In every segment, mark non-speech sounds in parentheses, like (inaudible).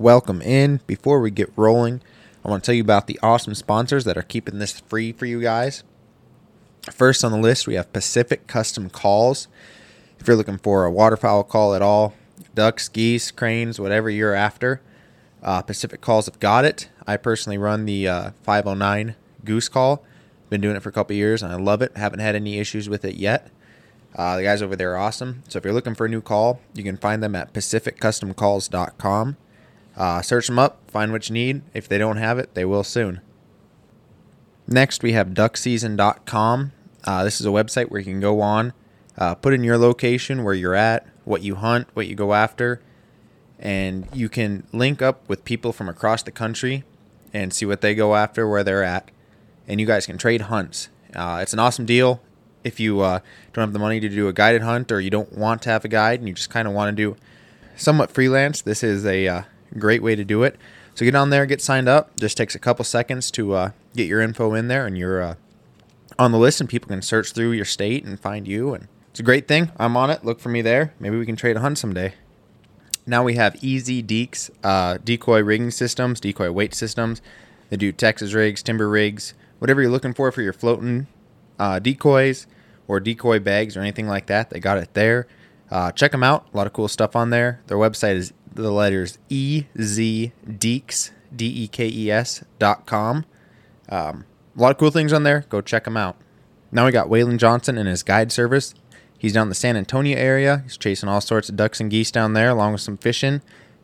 welcome in. Before we get rolling, I want to tell you about the awesome sponsors that are keeping this free for you guys. First on the list, we have Pacific Custom Calls. If you're looking for a waterfowl call at all, ducks, geese, cranes, whatever you're after, uh, Pacific Calls have got it. I personally run the uh, 509 Goose Call. Been doing it for a couple years and I love it. Haven't had any issues with it yet. Uh, the guys over there are awesome. So if you're looking for a new call, you can find them at pacificcustomcalls.com. Uh, search them up, find what you need. If they don't have it, they will soon. Next, we have duckseason.com. Uh, this is a website where you can go on, uh, put in your location, where you're at, what you hunt, what you go after, and you can link up with people from across the country and see what they go after, where they're at, and you guys can trade hunts. Uh, it's an awesome deal if you uh, don't have the money to do a guided hunt or you don't want to have a guide and you just kind of want to do somewhat freelance. This is a uh, great way to do it. So get on there, get signed up. Just takes a couple seconds to uh, get your info in there, and you're uh, on the list, and people can search through your state and find you. And it's a great thing. I'm on it. Look for me there. Maybe we can trade a hunt someday. Now we have Easy Dekes, uh, decoy rigging systems, decoy weight systems. They do Texas rigs, timber rigs, whatever you're looking for for your floating uh, decoys or decoy bags or anything like that. They got it there. Uh, check them out. A lot of cool stuff on there. Their website is the letters E Z Dekes D E K E S dot com. Um, a lot of cool things on there. Go check them out. Now we got Waylon Johnson and his guide service. He's down in the San Antonio area. He's chasing all sorts of ducks and geese down there, along with some fishing.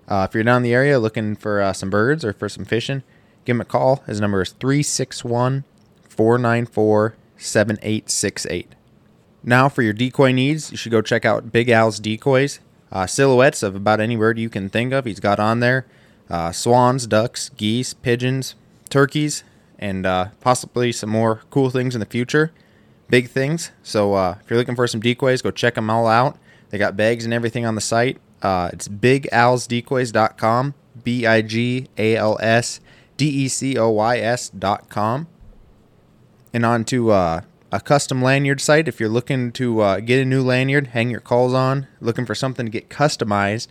Uh, if you're down in the area looking for uh, some birds or for some fishing, give him a call. His number is 361 494 7868. Now, for your decoy needs, you should go check out Big Al's Decoys. Uh, silhouettes of about any bird you can think of, he's got on there uh, swans, ducks, geese, pigeons, turkeys, and uh, possibly some more cool things in the future. Big things. So, uh, if you're looking for some decoys, go check them all out. They got bags and everything on the site. Uh, it's bigalsdecoys.com, B I G A L S D E C O Y S.com. And on to uh, a custom lanyard site. If you're looking to uh, get a new lanyard, hang your calls on, looking for something to get customized,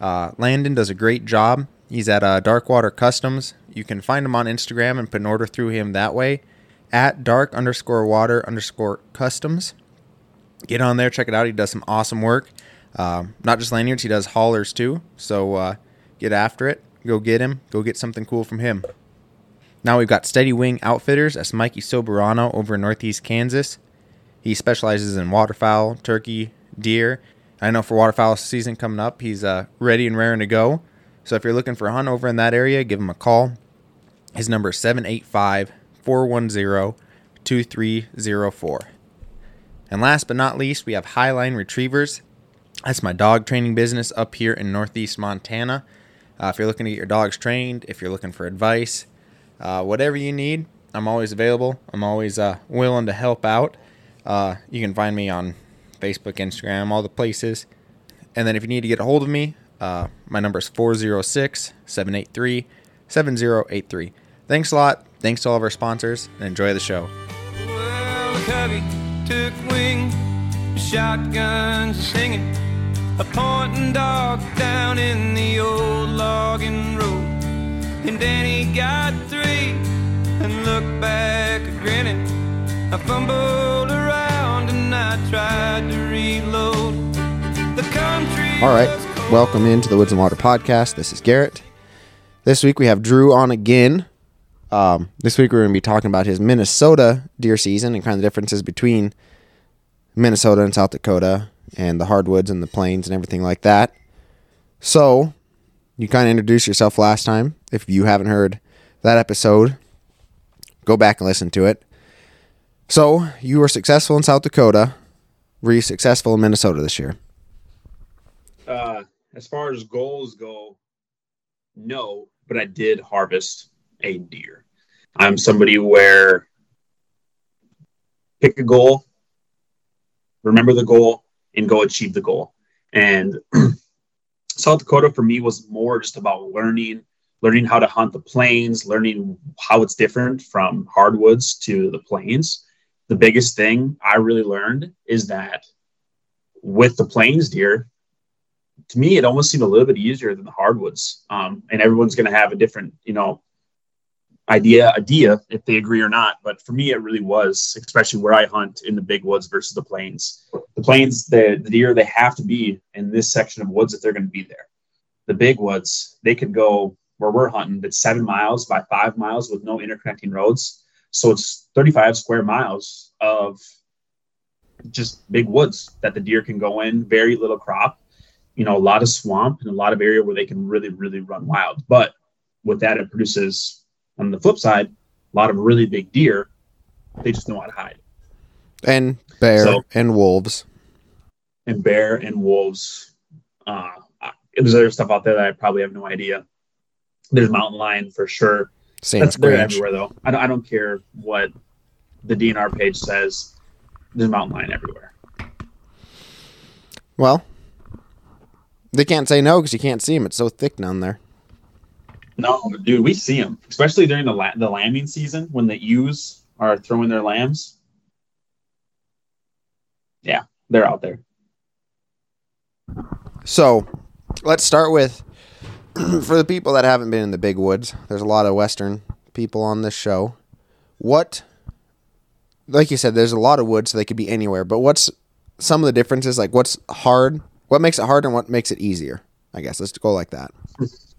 uh, Landon does a great job. He's at uh, Darkwater Customs. You can find him on Instagram and put an order through him that way at dark underscore water underscore customs. Get on there, check it out. He does some awesome work. Uh, not just lanyards, he does haulers too. So uh, get after it. Go get him. Go get something cool from him. Now we've got Steady Wing Outfitters. That's Mikey Soberano over in Northeast Kansas. He specializes in waterfowl, turkey, deer. I know for waterfowl season coming up, he's uh, ready and raring to go. So if you're looking for a hunt over in that area, give him a call. His number is 785 410 2304. And last but not least, we have Highline Retrievers. That's my dog training business up here in Northeast Montana. Uh, if you're looking to get your dogs trained, if you're looking for advice, uh, whatever you need, I'm always available. I'm always uh, willing to help out. Uh, you can find me on Facebook, Instagram, all the places. And then if you need to get a hold of me, uh, my number is 406 783 7083. Thanks a lot. Thanks to all of our sponsors and enjoy the show. Well, took wing, shotgun singing, a pointing dog down in the old logging road. And then he got three and looked back grinning. I fumbled around and I tried to reload. The country. All right. Welcome into the Woods and Water Podcast. This is Garrett. This week we have Drew on again. Um, this week we're going to be talking about his Minnesota deer season and kind of the differences between Minnesota and South Dakota and the hardwoods and the plains and everything like that. So, you kind of introduced yourself last time. If you haven't heard that episode, go back and listen to it. So, you were successful in South Dakota. Were you successful in Minnesota this year? Uh, as far as goals go, no, but I did harvest a deer. I'm somebody where pick a goal, remember the goal, and go achieve the goal. And (clears throat) South Dakota for me was more just about learning, learning how to hunt the plains, learning how it's different from hardwoods to the plains. The biggest thing I really learned is that with the plains deer, to me, it almost seemed a little bit easier than the hardwoods. Um, and everyone's going to have a different, you know, idea idea if they agree or not. But for me, it really was, especially where I hunt in the big woods versus the plains. The plains, the, the deer, they have to be in this section of woods if they're going to be there. The big woods, they could go where we're hunting. That's seven miles by five miles with no interconnecting roads. So it's 35 square miles of just big woods that the deer can go in, very little crop, you know, a lot of swamp and a lot of area where they can really, really run wild. But with that, it produces on the flip side, a lot of really big deer. They just know how to hide. And bear so, and wolves. And bear and wolves. Uh, there's other stuff out there that I probably have no idea. There's mountain lion for sure. Same That's, they're everywhere though. I don't, I don't care what the DNR page says. There's mountain lion everywhere. Well, they can't say no because you can't see them. It's so thick down there. No, dude, we see them, especially during the la- the lambing season when the ewes are throwing their lambs. Yeah, they're out there. So, let's start with (clears throat) for the people that haven't been in the big woods. There's a lot of western people on this show. What like you said, there's a lot of wood, so they could be anywhere. But what's some of the differences? Like, what's hard? What makes it hard, and what makes it easier? I guess let's go like that. (laughs)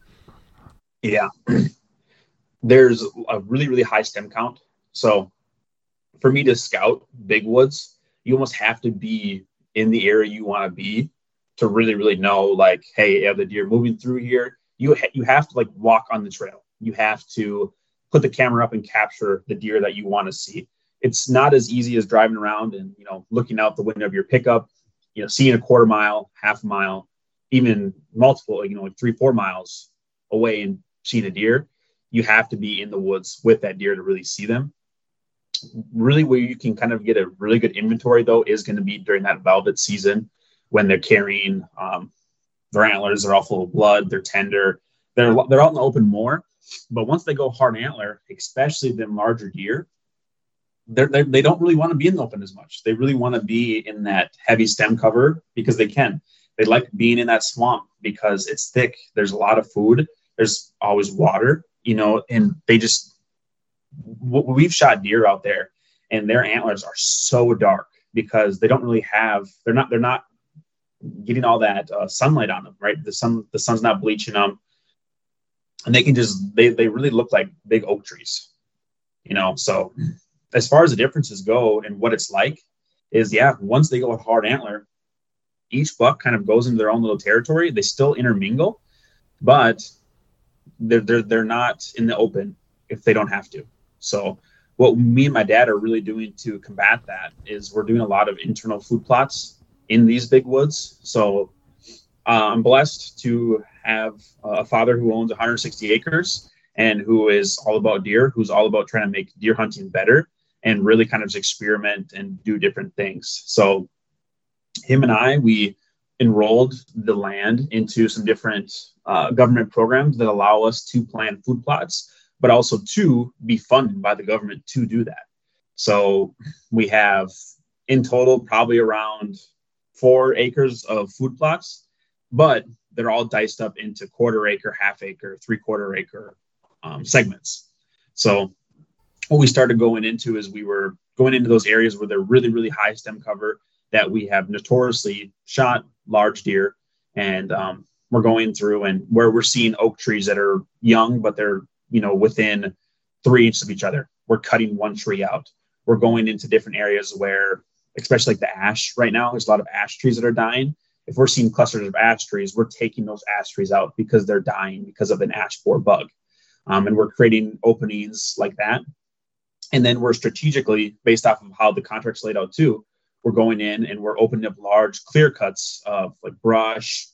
Yeah, (clears throat) there's a really really high stem count. So, for me to scout big woods, you almost have to be in the area you want to be to really really know. Like, hey, have the deer moving through here. You ha- you have to like walk on the trail. You have to put the camera up and capture the deer that you want to see it's not as easy as driving around and you know looking out the window of your pickup you know seeing a quarter mile half a mile even multiple you know like three four miles away and seeing a deer you have to be in the woods with that deer to really see them really where you can kind of get a really good inventory though is going to be during that velvet season when they're carrying um, their antlers They're all full of blood they're tender they're they're out in the open more but once they go hard antler especially them larger deer they're, they're, they do not really want to be in the open as much. They really want to be in that heavy stem cover because they can. They like being in that swamp because it's thick. There's a lot of food. There's always water, you know, and they just, we've shot deer out there and their antlers are so dark because they don't really have, they're not, they're not getting all that uh, sunlight on them, right? The sun, the sun's not bleaching them and they can just, they, they really look like big oak trees, you know? So as far as the differences go and what it's like is yeah once they go hard antler each buck kind of goes into their own little territory they still intermingle but they're, they're, they're not in the open if they don't have to so what me and my dad are really doing to combat that is we're doing a lot of internal food plots in these big woods so uh, i'm blessed to have a father who owns 160 acres and who is all about deer who's all about trying to make deer hunting better and really kind of experiment and do different things. So him and I, we enrolled the land into some different uh, government programs that allow us to plan food plots, but also to be funded by the government to do that. So we have in total probably around four acres of food plots, but they're all diced up into quarter acre, half acre, three quarter acre um, segments. So what we started going into is we were going into those areas where they're really, really high stem cover that we have notoriously shot large deer. And um, we're going through and where we're seeing oak trees that are young, but they're, you know, within three inches of each other. We're cutting one tree out. We're going into different areas where, especially like the ash right now, there's a lot of ash trees that are dying. If we're seeing clusters of ash trees, we're taking those ash trees out because they're dying because of an ash borer bug. Um, and we're creating openings like that and then we're strategically, based off of how the contract's laid out too, we're going in and we're opening up large clear cuts of like brush,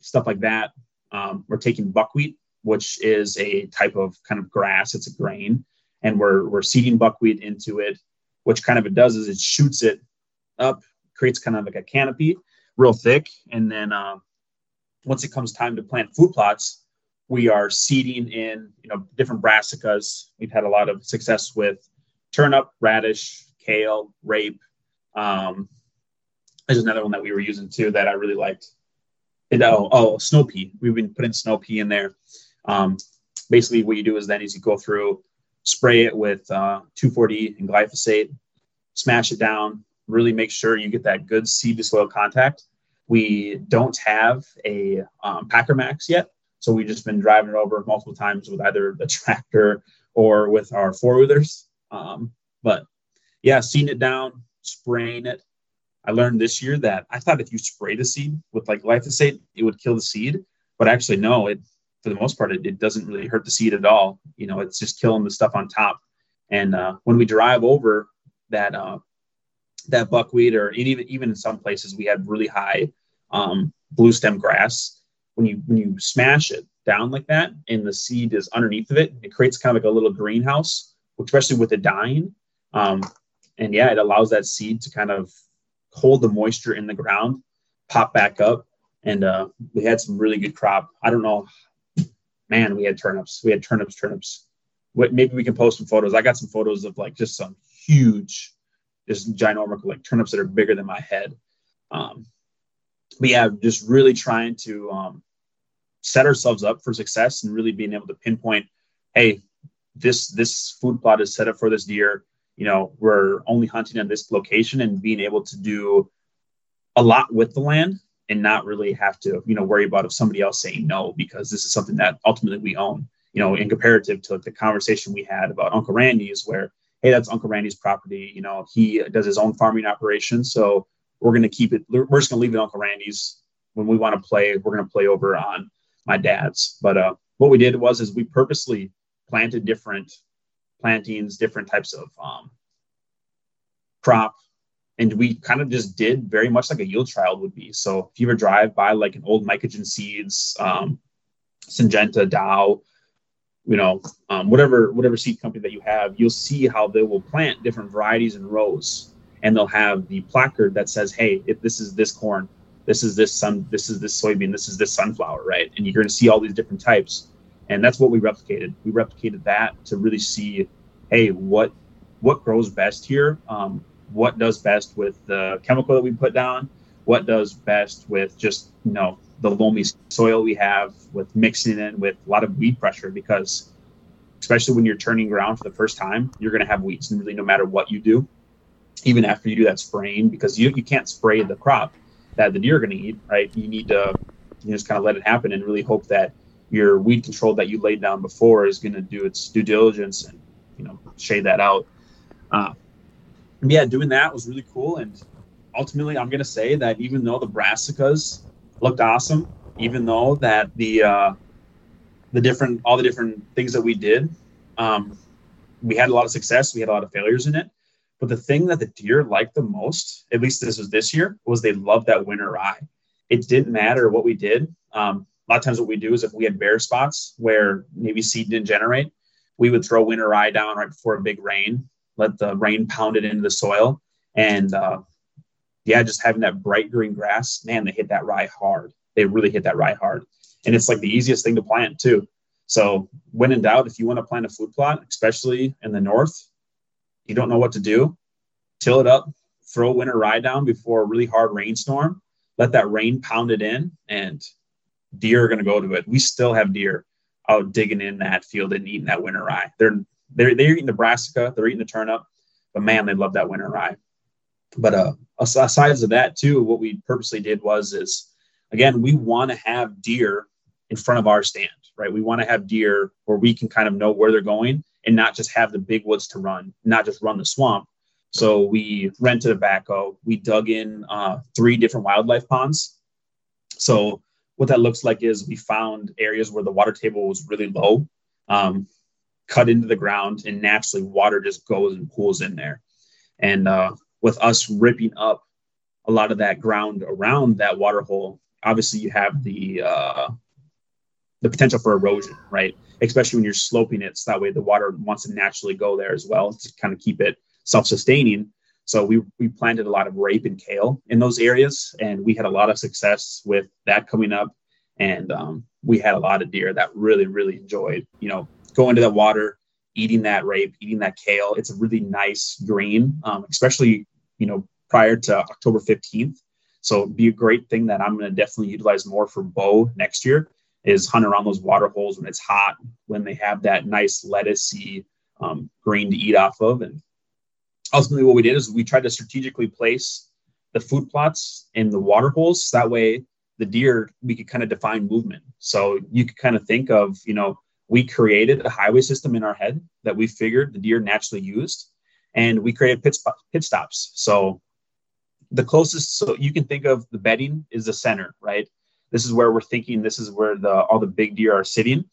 stuff like that. Um, we're taking buckwheat, which is a type of kind of grass, it's a grain, and we're we're seeding buckwheat into it, which kind of it does is it shoots it up, creates kind of like a canopy, real thick, and then uh, once it comes time to plant food plots, we are seeding in you know different brassicas. We've had a lot of success with turnip radish kale rape um, there's another one that we were using too that i really liked And oh, oh, snow pea. We've been putting snow pea in there. Um, basically, what you do is then is you go through, spray it with uh, 2,4-D and glyphosate, smash it down, really make sure you get that good seed to soil contact. We don't have a um, Packer Max yet, so we've just been driving it over multiple times with either the tractor or with our four wheelers. Um, but yeah, seeing it down, spraying it, I learned this year that I thought if you spray the seed with like glyphosate, it would kill the seed. But actually, no, it for the most part, it, it doesn't really hurt the seed at all. You know, it's just killing the stuff on top. And uh, when we drive over that uh, that buckwheat, or even even in some places we had really high um, blue stem grass. When you when you smash it down like that, and the seed is underneath of it, it creates kind of like a little greenhouse, especially with the dying. Um, and yeah, it allows that seed to kind of hold the moisture in the ground, pop back up, and uh, we had some really good crop. I don't know, man, we had turnips. We had turnips, turnips. What maybe we can post some photos. I got some photos of like just some huge, just ginormous like turnips that are bigger than my head. Um, but yeah, just really trying to um, set ourselves up for success and really being able to pinpoint, hey, this this food plot is set up for this deer you know we're only hunting at this location and being able to do a lot with the land and not really have to you know worry about if somebody else saying no because this is something that ultimately we own. You know in comparative to the conversation we had about uncle randy's where hey that's uncle randy's property you know he does his own farming operation so we're going to keep it we're just going to leave it uncle randy's. When we want to play we're going to play over on my dad's. But uh what we did was is we purposely planted different plantings, different types of um, crop. And we kind of just did very much like a yield trial would be. So if you ever drive by like an old Mycogen seeds, um, Syngenta, Dow, you know, um, whatever whatever seed company that you have, you'll see how they will plant different varieties in rows, and they'll have the placard that says, "Hey, if this is this corn, this is this sun, this is this soybean, this is this sunflower," right? And you're going to see all these different types and that's what we replicated. We replicated that to really see, hey, what what grows best here? Um, what does best with the chemical that we put down? What does best with just you know the loamy soil we have with mixing it with a lot of weed pressure because especially when you're turning ground for the first time, you're going to have weeds, and really no matter what you do, even after you do that spraying, because you you can't spray the crop that the deer are going to eat, right? You need to you just kind of let it happen and really hope that your weed control that you laid down before is going to do its due diligence and you know shade that out. Uh, yeah, doing that was really cool. And ultimately, I'm going to say that even though the brassicas looked awesome, even though that the uh, the different all the different things that we did, um, we had a lot of success. We had a lot of failures in it. But the thing that the deer liked the most, at least this was this year, was they loved that winter rye. It didn't matter what we did. Um, lot of times what we do is if we had bare spots where maybe seed didn't generate, we would throw winter rye down right before a big rain, let the rain pound it into the soil. And uh, yeah, just having that bright green grass, man, they hit that rye hard. They really hit that rye hard. And it's like the easiest thing to plant too. So when in doubt, if you want to plant a food plot, especially in the north, you don't know what to do, till it up, throw winter rye down before a really hard rainstorm, let that rain pound it in, and deer are going to go to it. We still have deer out digging in that field and eating that winter rye. They're they're they're eating the brassica, they're eating the turnip, but man, they love that winter rye. But uh, aside of that too, what we purposely did was is again we want to have deer in front of our stand, right? We want to have deer where we can kind of know where they're going and not just have the big woods to run, not just run the swamp. So we rented a backhoe. We dug in uh, three different wildlife ponds. So what that looks like is we found areas where the water table was really low, um, cut into the ground, and naturally water just goes and pools in there. And uh, with us ripping up a lot of that ground around that water hole, obviously you have the uh, the potential for erosion, right? Especially when you're sloping it, so that way the water wants to naturally go there as well to kind of keep it self-sustaining. So we, we planted a lot of rape and kale in those areas, and we had a lot of success with that coming up. And um, we had a lot of deer that really, really enjoyed, you know, going to that water, eating that rape, eating that kale. It's a really nice green, um, especially, you know, prior to October 15th. So it'd be a great thing that I'm going to definitely utilize more for bow next year is hunt around those water holes when it's hot, when they have that nice lettucey um, green to eat off of. And ultimately, what we did is we tried to strategically place the food plots in the water holes. That way, the deer we could kind of define movement. So you could kind of think of, you know, we created a highway system in our head that we figured the deer naturally used, and we created pit, spot, pit stops. So the closest, so you can think of the bedding is the center, right? This is where we're thinking. This is where the all the big deer are sitting.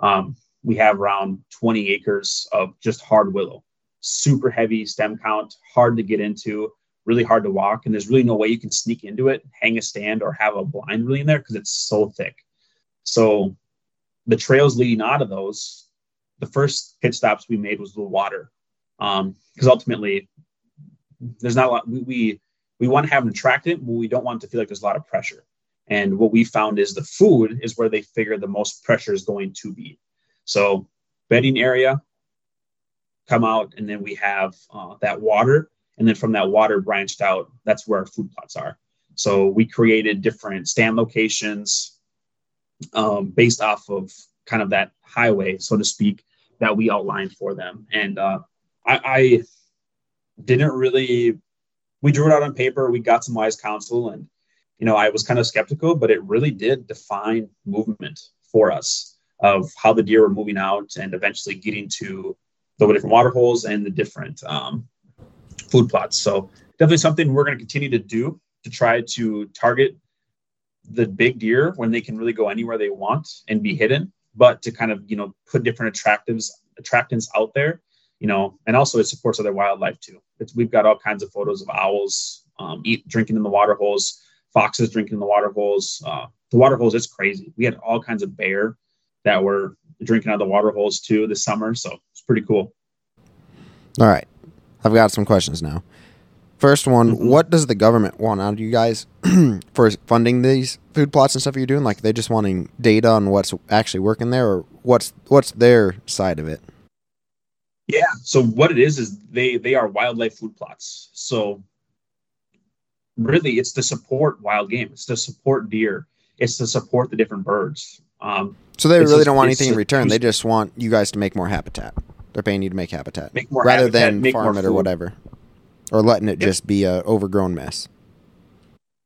Um, we have around 20 acres of just hard willow, super heavy stem count, hard to get into, really hard to walk, and there's really no way you can sneak into it, hang a stand, or have a blind really in there because it's so thick. So the trails leading out of those, the first pit stops we made was the water, because um, ultimately there's not a lot. We, we we want to have an attractant, but we don't want to feel like there's a lot of pressure. And what we found is the food is where they figure the most pressure is going to be. So bedding area, come out, and then we have uh, that water, and then from that water branched out, that's where our food plots are. So we created different stand locations um, based off of kind of that highway, so to speak, that we outlined for them. And uh, I, I didn't really we drew it out on paper. We got some wise counsel, and you know, I was kind of skeptical, but it really did define movement for us of how the deer were moving out and eventually getting to the different water holes and the different um, food plots. So definitely something we're going to continue to do to try to target the big deer when they can really go anywhere they want and be hidden, but to kind of you know put different attractives attractants out there you know, and also it supports other wildlife too. It's, we've got all kinds of photos of owls um, eat drinking in the water holes, foxes drinking in the water holes. Uh, the water holes, it's crazy. We had all kinds of bear that were drinking out of the water holes too this summer, so it's pretty cool. All right, I've got some questions now. First one, mm-hmm. what does the government want out of you guys (clears throat) for funding these food plots and stuff you're doing? Like they just wanting data on what's actually working there, or what's what's their side of it? Yeah. So what it is is they they are wildlife food plots. So really, it's to support wild game. It's to support deer. It's to support the different birds. Um, so they really don't want anything in return. They just want you guys to make more habitat. They're paying you to make habitat, make rather habitat, than farm it or whatever, or letting it yep. just be a overgrown mess.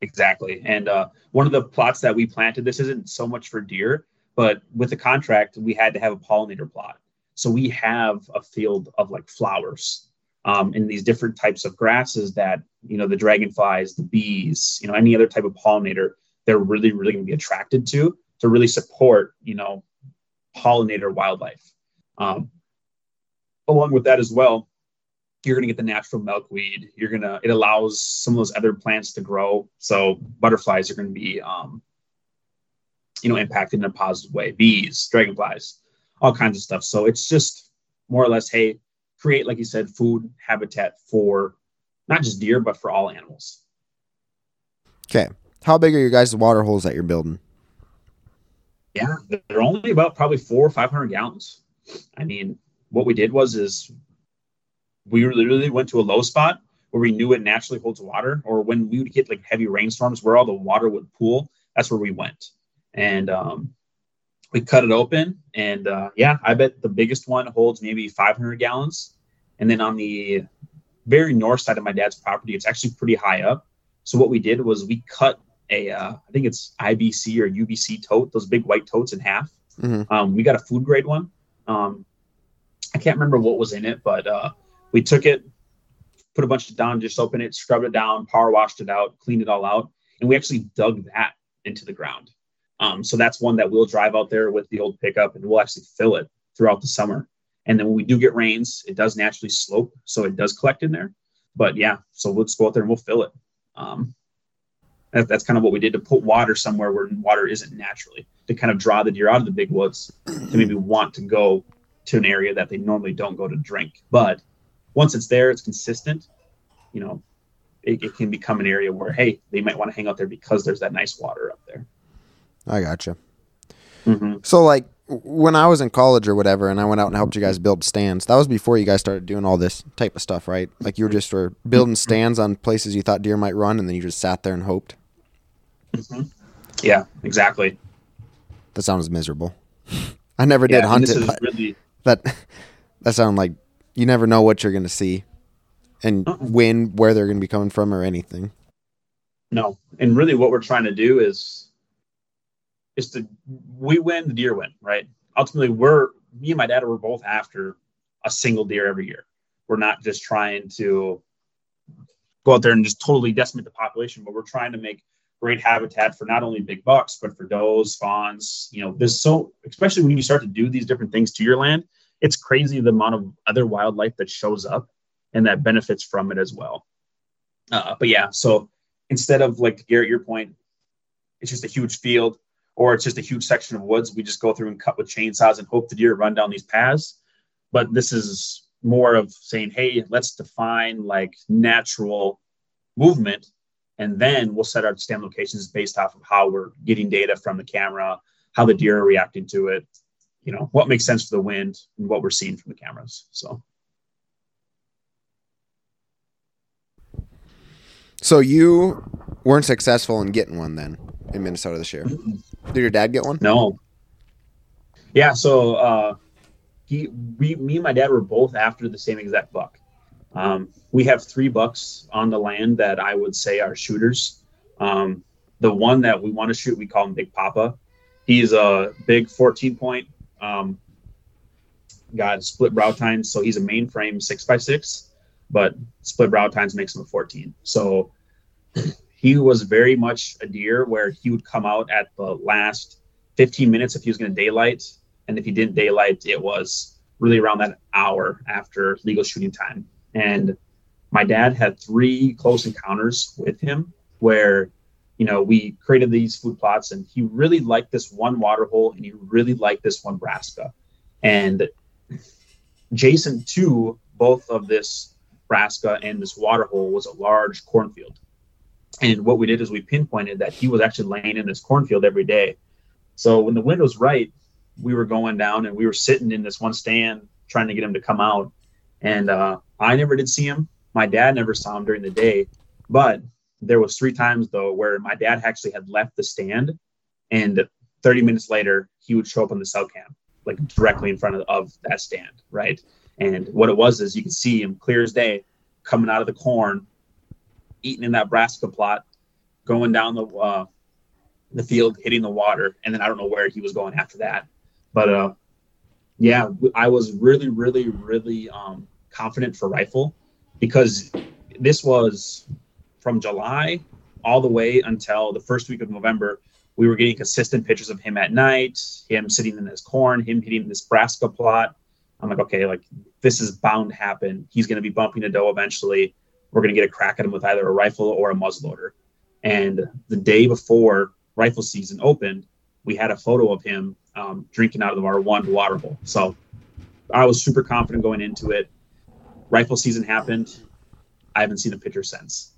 Exactly. And uh, one of the plots that we planted, this isn't so much for deer, but with the contract, we had to have a pollinator plot. So we have a field of like flowers um, and these different types of grasses that, you know, the dragonflies, the bees, you know, any other type of pollinator, they're really, really going to be attracted to to really support, you know, pollinator wildlife. Um, along with that as well, you're going to get the natural milkweed. You're going to, it allows some of those other plants to grow. So butterflies are going to be, um, you know, impacted in a positive way. Bees, dragonflies all kinds of stuff. So it's just more or less, hey, create, like you said, food habitat for not just deer, but for all animals. Okay. How big are your guys' water holes that you're building? Yeah, they're only about probably four or 500 gallons. I mean, what we did was is we literally went to a low spot where we knew it naturally holds water, or when we would get like heavy rainstorms where all the water would pool, that's where we went. And um, we cut it open and uh, yeah i bet the biggest one holds maybe 500 gallons and then on the very north side of my dad's property it's actually pretty high up so what we did was we cut a uh, I think it's ibc or ubc tote those big white totes in half mm-hmm. um, we got a food grade one um, i can't remember what was in it but uh, we took it put a bunch of Dawn dish soap in it scrubbed it down power washed it out cleaned it all out and we actually dug that into the ground um, so that's one that we'll drive out there with the old pickup and we'll actually fill it throughout the summer. And then when we do get rains, it does naturally slope, so it does collect in there. But yeah, so let's go out there and we'll fill it. Um, that, that's kind of what we did to put water somewhere where water isn't naturally to kind of draw the deer out of the big woods to maybe want to go to an area that they normally don't go to drink. But once it's there, it's consistent. You know, it, it can become an area where hey, they might want to hang out there because there's that nice water up there. I gotcha. Mm-hmm. So like when I was in college or whatever, and I went out and helped you guys build stands. That was before you guys started doing all this type of stuff, right? Like you were just were building mm-hmm. stands on places you thought deer might run, and then you just sat there and hoped. Mm-hmm. Yeah, exactly. That sounds miserable. (laughs) I never did Yeah, hunt it, really that (laughs) that sounds like you never know what you're gonna see, and Uh-uh. when where they're gonna be coming from or anything. no. And really, what we're trying to do is is to we win, the deer win, right? Ultimately, we're me and my dad were both after a single deer every year. We're not just trying to go out there and just totally decimate the population, but we're trying to make great habitat for not only big bucks but for does, fawns. You know, there's so especially when you start to do these different things to your land, it's crazy the amount of other wildlife that shows up and that benefits from it as well. Uh, but yeah, so instead of like Garrett, your point, it's just a huge field or it's just a huge section of woods. We just go through and cut with chainsaws and hope the deer run down these paths. But this is more of saying, hey, let's define like natural movement, and then we'll set our stand locations based off of how we're getting data from the camera, how the deer are reacting to it, you know, what makes sense for the wind and what we're seeing from the cameras. So So you weren't successful in getting one then in Minnesota this year. Did your dad get one? No. Yeah, so uh he we me and my dad were both after the same exact buck. Um we have three bucks on the land that I would say are shooters. Um the one that we want to shoot, we call him Big Papa. He's a big 14 point um got split brow tines, so he's a mainframe six by six, but split brow tines makes him a 14. So he was very much a deer where he would come out at the last 15 minutes if he was going to daylight. And if he didn't daylight, it was really around that hour after legal shooting time. And my dad had three close encounters with him where, you know, we created these food plots and he really liked this one water hole and he really liked this one brassica. And Jason to both of this brassica and this water hole was a large cornfield. And what we did is we pinpointed that he was actually laying in this cornfield every day. So when the wind was right, we were going down and we were sitting in this one stand trying to get him to come out. And uh, I never did see him. My dad never saw him during the day, but there was three times though where my dad actually had left the stand, and 30 minutes later he would show up on the cell cam, like directly in front of, of that stand, right? And what it was is you could see him clear as day coming out of the corn, eating in that brassica plot, going down the uh, the field, hitting the water, and then I don't know where he was going after that. But uh, yeah, I was really, really, really um, confident for rifle because this was from July all the way until the first week of November. We were getting consistent pictures of him at night, him sitting in his corn, him hitting this brassica plot. I'm like, okay, like this is bound to happen. He's going to be bumping a doe eventually. We're going to get a crack at him with either a rifle or a muzzleloader. And the day before rifle season opened, we had a photo of him um, drinking out of our one water hole. So I was super confident going into it. Rifle season happened. I haven't seen a picture since.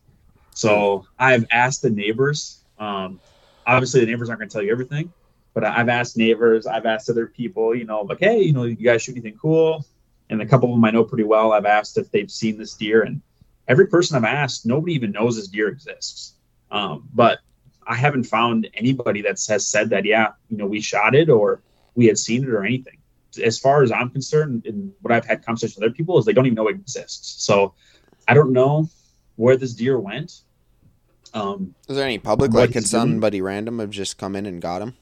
So I've asked the neighbors. Um, obviously, the neighbors aren't going to tell you everything, but I've asked neighbors. I've asked other people. You know, like, hey, you know, you guys shoot anything cool? And a couple of them I know pretty well. I've asked if they've seen this deer, and every person I've asked, nobody even knows this deer exists. Um, but I haven't found anybody that has said that, yeah, you know, we shot it or we had seen it or anything. As far as I'm concerned, and what I've had conversations with other people is they don't even know it exists. So I don't know where this deer went. Um, Is there any public? Like, could doing? somebody random have just come in and got him?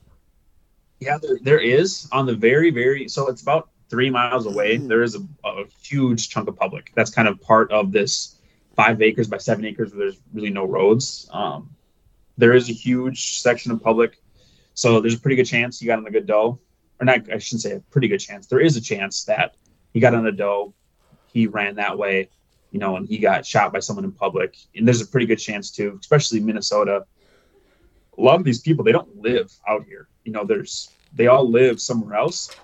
yeah, there, there is on the very, very, so it's about three miles away. There is a, a huge chunk of public. That's kind of part of this five acres by seven acres where there's really no roads. Um, there is a huge section of public. So there's a pretty good chance you got on a good doe. Or not, I shouldn't say a pretty good chance. There is a chance that he got on a doe, he ran that way, you know, and he got shot by someone in public. And there's a pretty good chance too, especially Minnesota. A lot of these people, they don't live out here. You know, there's they all live somewhere else.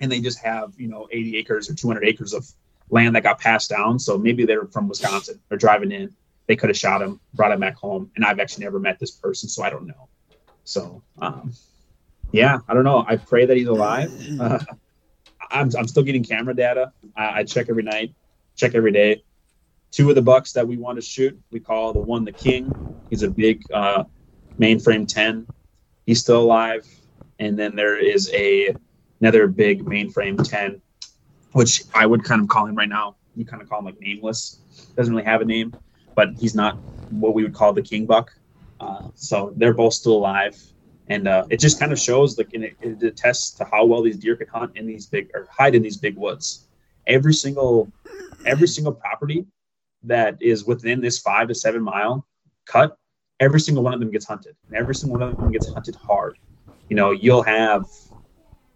And they just have, you know, 80 acres or 200 acres of land that got passed down. So maybe they're from Wisconsin. They're driving in. They could have shot him, brought him back home. And I've actually never met this person, so I don't know. So, um, yeah, I don't know. I pray that he's alive. (clears throat) Uh, I'm, I'm still getting camera data. I, I check every night, check every day. two of the bucks that we want to shoot. We call the one the king. He's a big uh, mainframe ten. He's still alive. And then there is a another big mainframe ten, which I would kind of call him right now. You kind of call him like nameless. Doesn't really have a name, but he's not what we would call the king buck. Uh, so they're both still alive, and uh, it just kind of shows like it, it attests to how well these deer can hunt in these big or hide in these big woods. Every single every single property that is within this five to seven mile cut, every single one of them gets hunted, and every single one of them gets hunted hard. You know, you'll have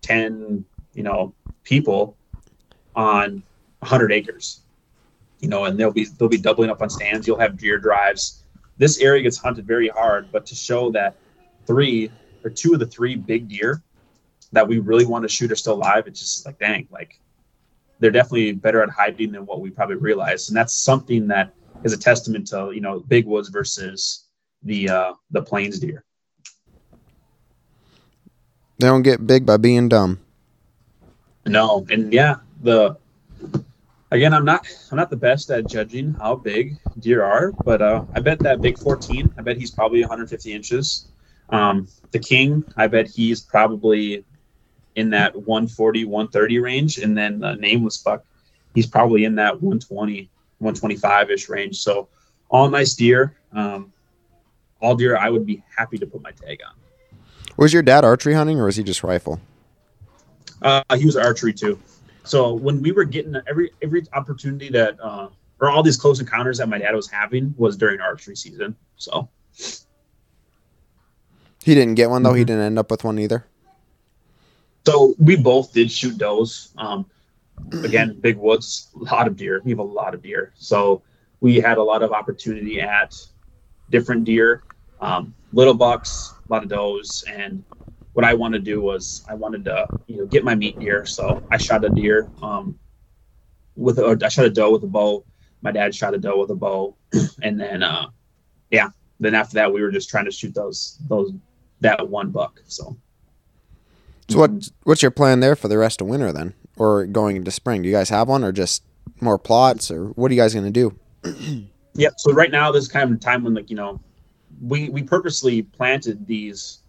ten, you know, people on 100 acres you know and they'll be they'll be doubling up on stands. You'll have deer drives. This area gets hunted very hard but to show that three or two of the three big deer that we really want to shoot are still alive it's just like dang like they're definitely better at hiding than what we probably realize and that's something that is a testament to you know big woods versus the uh the plains deer. They don't get big by being dumb. No, and yeah, the again, I'm not I'm not the best at judging how big deer are, but uh, I bet that big 14, I bet he's probably 150 inches. Um, the king, I bet he's probably in that 140, 130 range, and then the nameless buck, he's probably in that 120, 125 ish range. So all nice deer. Um, all deer I would be happy to put my tag on. Was your dad archery hunting or was he just rifle? Uh, he was archery too. So when we were getting every every opportunity that uh, or all these close encounters that my dad was having was during archery season. So He didn't get one though. He Mhm. didn't end up with one either. so we both did shoot does. Um, again, (clears throat) big woods, a lot of deer. We have a lot of deer. So we had a lot of opportunity at different deer, um, little bucks, a lot of does, and what I wanted to do was I wanted to you know get my meat deer. So I shot a deer um, with a, I shot a doe with a bow. My dad shot a doe with a bow, (clears throat) and then uh, yeah, then after that we were just trying to shoot those those that one buck. So So what what's your plan there for the rest of winter then, or going into spring? Do you guys have one, or just more plots, or what are you guys gonna do? (clears throat) Yeah. So right now, this is kind of a time when, like, you know, we we purposely planted these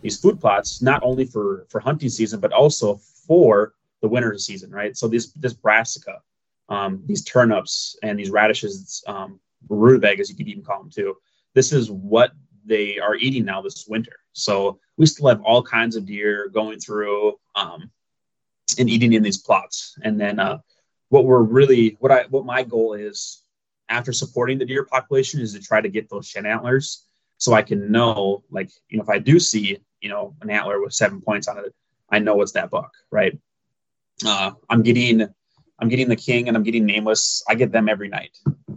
these food plots not only for for hunting season, but also for the winter season, right? So this this brassica, um, these turnips and these radishes, um, rutabagas, you could even call them too. This is what they are eating now this winter. So we still have all kinds of deer going through um, and eating in these plots. And then uh, what we're really what I what my goal is after supporting the deer population is to try to get those shed antlers so I can know, like, you know, if I do see, you know, an antler with seven points on it, I know it's that buck, right? Uh, I'm getting, I'm getting the king and I'm getting nameless. I get them every night,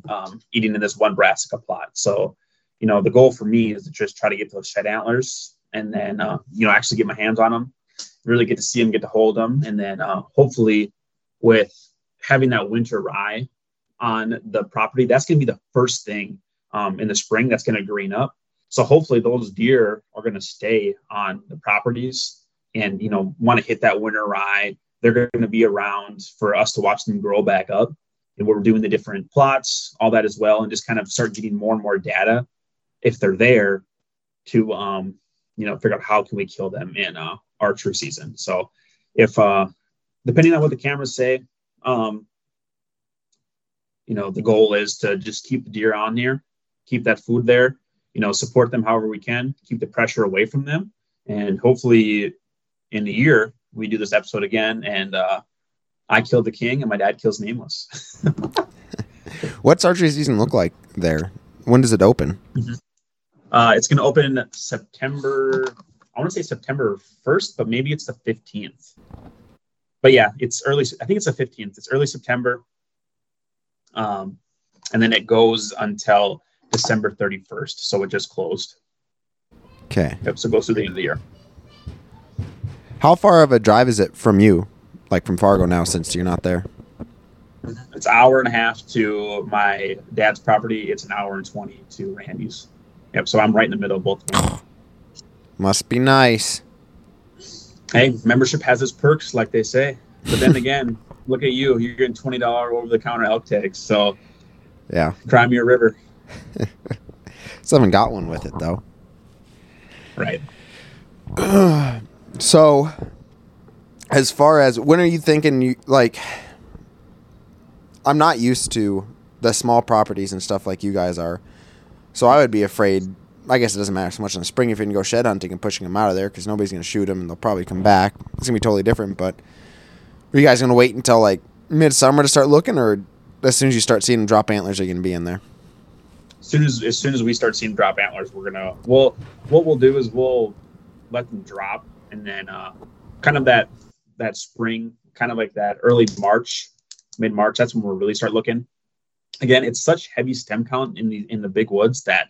um, eating in this one brassica plot. So, you know, the goal for me is to just try to get those shed antlers and then, uh, you know, actually get my hands on them, really get to see them, get to hold them, and then uh, hopefully with having that winter rye on the property, that's going to be the first thing um, in the spring that's going to green up. So hopefully those deer are going to stay on the properties and you know want to hit that winter rye. They're going to be around for us to watch them grow back up. And we're doing the different plots, all that as well, and just kind of start getting more and more data if they're there to um, you know figure out how can we kill them in uh, archery season. So if uh, depending on what the cameras say, um, you know the goal is to just keep the deer on there keep that food there you know support them however we can keep the pressure away from them. And hopefully in a year we do this episode again and uh i killed the king and my dad kills nameless. (laughs) What's archery season look like there? When does it open? uh it's going to open september i want to say september 1st but maybe it's the 15th but yeah it's early i think it's the 15th it's early september. Um and then it goes until december 31st so it just closed Okay. Yep, so it goes through the end of the year. How far of a drive is it from you, like from Fargo now, since you're not there? It's an hour and a half to my dad's property. It's an hour and 20 to Randy's. Yep, so I'm right in the middle of both of them. (sighs) Must be nice. hey, membership has its perks, like they say. But then (laughs) again, look at you. You're getting $20 over the counter elk tags. So Yeah. Crimea River. (laughs) Still haven't got one with it though. Right. (clears throat) So, as far as when are you thinking you like? I'm not used to the small properties and stuff like you guys are, so I would be afraid. I guess it doesn't matter so much in the spring if you can go shed hunting and pushing them out of there because nobody's gonna shoot them and they'll probably come back. It's gonna be totally different. But are you guys gonna wait until like midsummer to start looking, or as soon as you start seeing them drop antlers, are you gonna be in there? As soon as as soon as we start seeing drop antlers, we're gonna well what we'll do is we'll let them drop and then uh kind of that that spring, kind of like that early March, mid March, that's when we'll really start looking. Again, it's such heavy stem count in the in the big woods that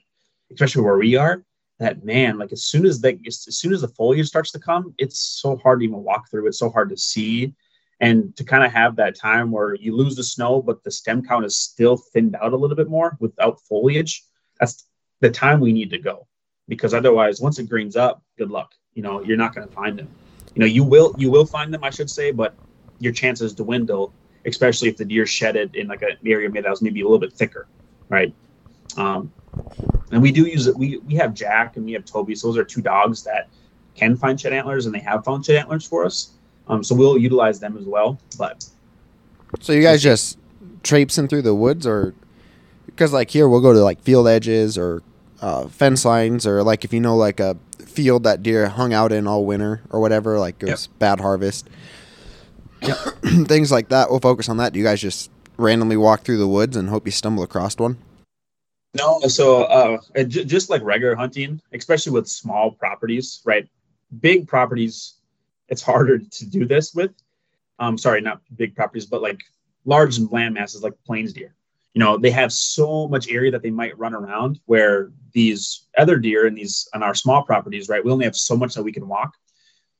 especially where we are, that man, like as soon as that as soon as the foliage starts to come, it's so hard to even walk through. It's so hard to see. And to kind of have that time where you lose the snow, but the stem count is still thinned out a little bit more without foliage, that's the time we need to go. Because otherwise, once it greens up, good luck. You know, you're not going to find them. You know, you will you will find them, I should say, but your chances dwindle, especially if the deer shed it in like an area that was maybe a little bit thicker, right? Um, and we do use it. We we have Jack and we have Toby. So those are two dogs that can find shed antlers, and they have found shed antlers for us. Um, so we'll utilize them as well. But So you guys just traipsing through the woods, or because like here we'll go to like field edges or uh, fence lines, or like if you know like a field that deer hung out in all winter or whatever, like it was bad harvest, (coughs) things like that. We'll focus on that. Do you guys just randomly walk through the woods and hope you stumble across one? no, so uh, just like regular hunting, especially with small properties, right? Big properties, it's harder to do this with. Um, sorry, not big properties, but like large land masses like plains deer. You know, they have so much area that they might run around where these other deer and these on our small properties, right? We only have so much that we can walk.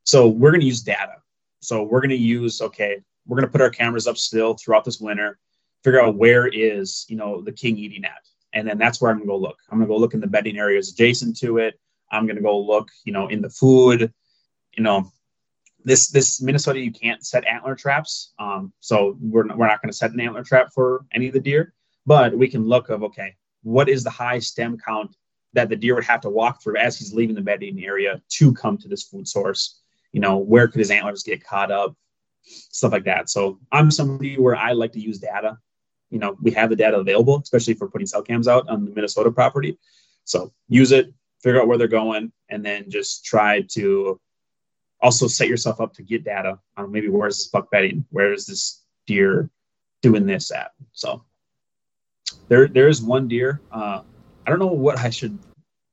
So we're going to use data. So we're going to use, okay, we're going to put our cameras up still throughout this winter, figure out where is, you know, the king eating at. And then that's where I'm going to go look. I'm going to go look in the bedding areas adjacent to it. I'm going to go look, you know, in the food, you know, this this Minnesota you can't set antler traps. Um, so we're not, we're not going to set an antler trap for any of the deer, but we can look of okay, what is the high stem count that the deer would have to walk through as he's leaving the bedding area to come to this food source? You know, where could his antlers get caught up? Stuff like that. So I'm somebody where I like to use data. You know, we have the data available, especially for putting cell cams out on the Minnesota property. So use it, figure out where they're going, and then just try to also set yourself up to get data on maybe where's this buck bedding, where is this deer doing this at. So there there is one deer. Uh, I don't know what I should,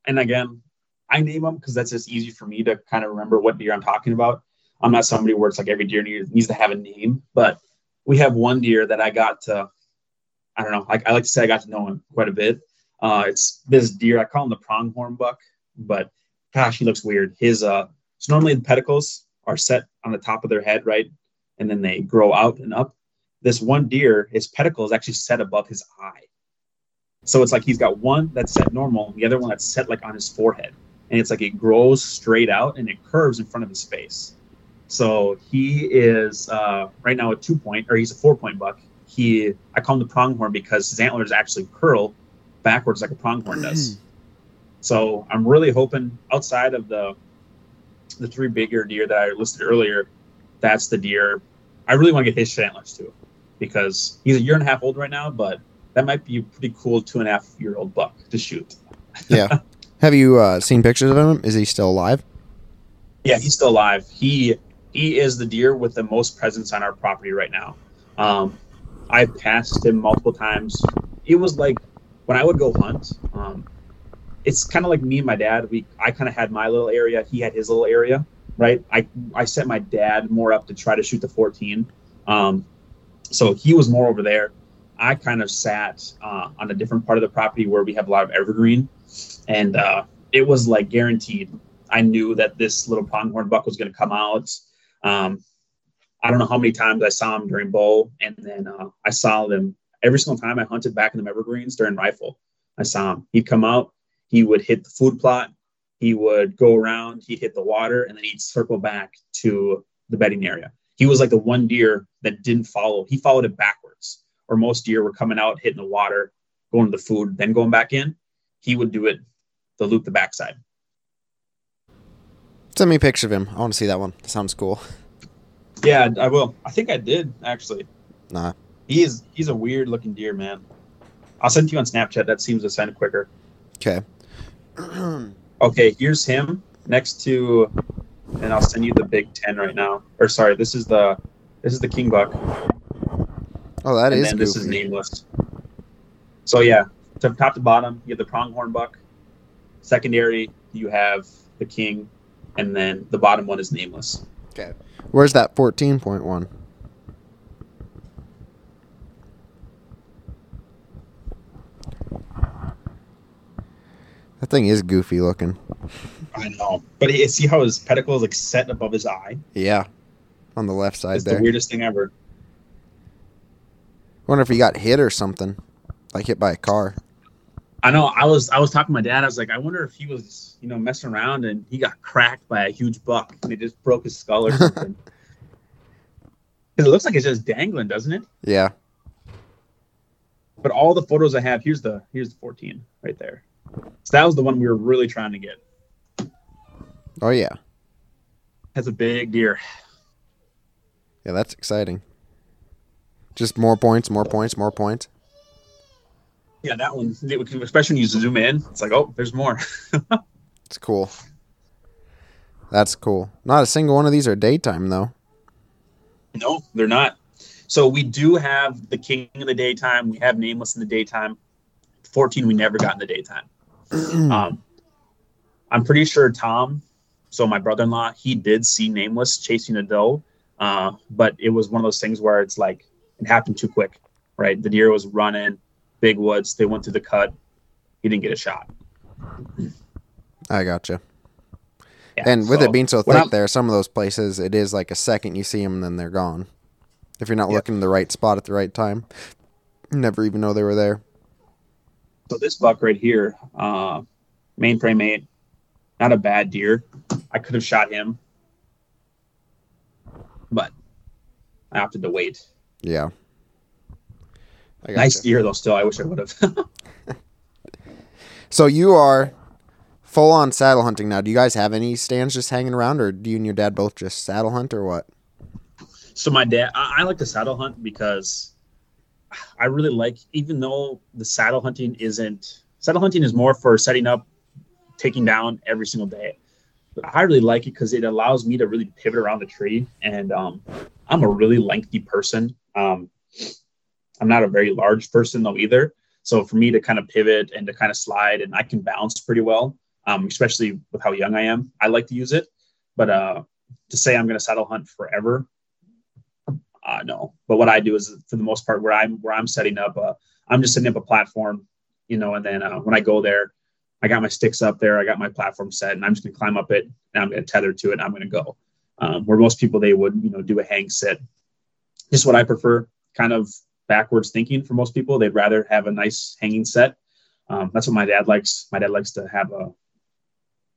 and again, I name them because that's just easy for me to kind of remember what deer I'm talking about. I'm not somebody where it's like every deer needs, to have a name, but we have one deer that I got to. I don't know. I, I like to say I got to know him quite a bit. Uh, it's this deer. I call him the pronghorn buck, but gosh, he looks weird. His uh, so normally the pedicles are set on the top of their head, right? And then they grow out and up. This one deer, his pedicle is actually set above his eye. So it's like he's got one that's set normal, and the other one that's set like on his forehead. And it's like it grows straight out and it curves in front of his face. So he is uh, right now a two point, or he's a four point buck. He, I call him the pronghorn because his antlers actually curl backwards like a pronghorn does. So I'm really hoping outside of the the three bigger deer that I listed earlier, that's the deer. I really want to get his antlers too, because he's a year and a half old right now, but that might be a pretty cool two and a half year old buck to shoot. (laughs) Yeah. Have you uh, seen pictures of him? Is he still alive? Yeah, he's still alive. He he is the deer with the most presence on our property right now. Um, I passed him multiple times. It was like when I would go hunt. Um, it's kind of like me and my dad. We I kind of had my little area. He had his little area, right? I I set my dad more up to try to shoot the 14. Um, so he was more over there. I kind of sat uh, on a different part of the property where we have a lot of evergreen, and uh, it was like guaranteed. I knew that this little pronghorn buck was going to come out. Um, I don't know how many times I saw him during bow, and then uh, I saw them every single time I hunted back in the evergreens during rifle. I saw him. He'd come out. He would hit the food plot. He would go around. He'd hit the water, and then he'd circle back to the bedding area. He was like the one deer that didn't follow. He followed it backwards, or most deer were coming out, hitting the water, going to the food, then going back in. He would do it the loop the backside. Send me a picture of him. I want to see that one. Sounds cool. Yeah, I will. I think I did actually. Nah. He is he's a weird looking deer, man. I'll send it to you on Snapchat. That seems to send quicker. Okay. Okay, here's him next to, and I'll send you the Big Ten right now. Or sorry, this is the this is the king buck, Oh, that and is then this is nameless. So yeah, to top to bottom, you have the pronghorn buck. Secondary, you have the king, and then the bottom one is nameless. Okay. Where's that 14.1? That thing is goofy looking. I know, but he, see how his pedicle is like set above his eye. Yeah. On the left side It's there. the weirdest thing ever. Wonder if he got hit or something. Like hit by a car. I know. I was I was talking to my dad. I was like, I wonder if he was you know messing around and he got cracked by a huge buck and it just broke his skull or (laughs) something. Because it looks like it's just dangling, doesn't it? Yeah. But all the photos I have, here's the here's the 14 right there. So that was the one we were really trying to get. Oh yeah. Has a big deer. Yeah, that's exciting. Just more points, more points, more points. Yeah, that one, especially when you zoom in, it's like, oh, there's more. (laughs) It's cool. That's cool. Not a single one of these are daytime though. No, they're not. So we do have the king in the daytime. We have nameless in the daytime. 14 we never got in the daytime. (clears throat) um, I'm pretty sure Tom, so my brother-in-law, he did see nameless chasing a doe, uh, but it was one of those things where it's like it happened too quick, right? The deer was running, big woods. They went through the cut. He didn't get a shot. (clears throat) I gotcha. Yeah, And with so it being so thick there, some of those places it is like a second you see them and then they're gone. If you're not Yep. looking in the right spot at the right time, you never even know they were there. So this buck right here, uh, mainframe eight, not a bad deer. I could have shot him, but I opted to wait. Yeah. Nice gotcha. deer though. Still, I wish I would have. (laughs) So you are full on saddle hunting now. Do you guys have any stands just hanging around, or do you and your dad both just saddle hunt, or what? so my dad, I, I like to saddle hunt because I really like, even though the saddle hunting isn't saddle hunting is more for setting up, taking down every single day. But I really like it because it allows me to really pivot around the tree, and um, I'm a really lengthy person. Um, I'm not a very large person though either. So for me to kind of pivot and to kind of slide, and I can bounce pretty well, um, especially with how young I am. I like to use it, but uh, to say I'm going to saddle hunt forever, uh, no. But what I do is, for the most part, where I'm where I'm setting up, uh, I'm just setting up a platform, you know, and then uh, when I go there, I got my sticks up there, I got my platform set, and I'm just to climb up it, and I'm to tether to it, and I'm to go. Um, where most people they would, you know, do a hang sit. Just what I prefer, kind of backwards thinking for most people. They'd rather have a nice hanging set. Um, that's what my dad likes. My dad likes to have a,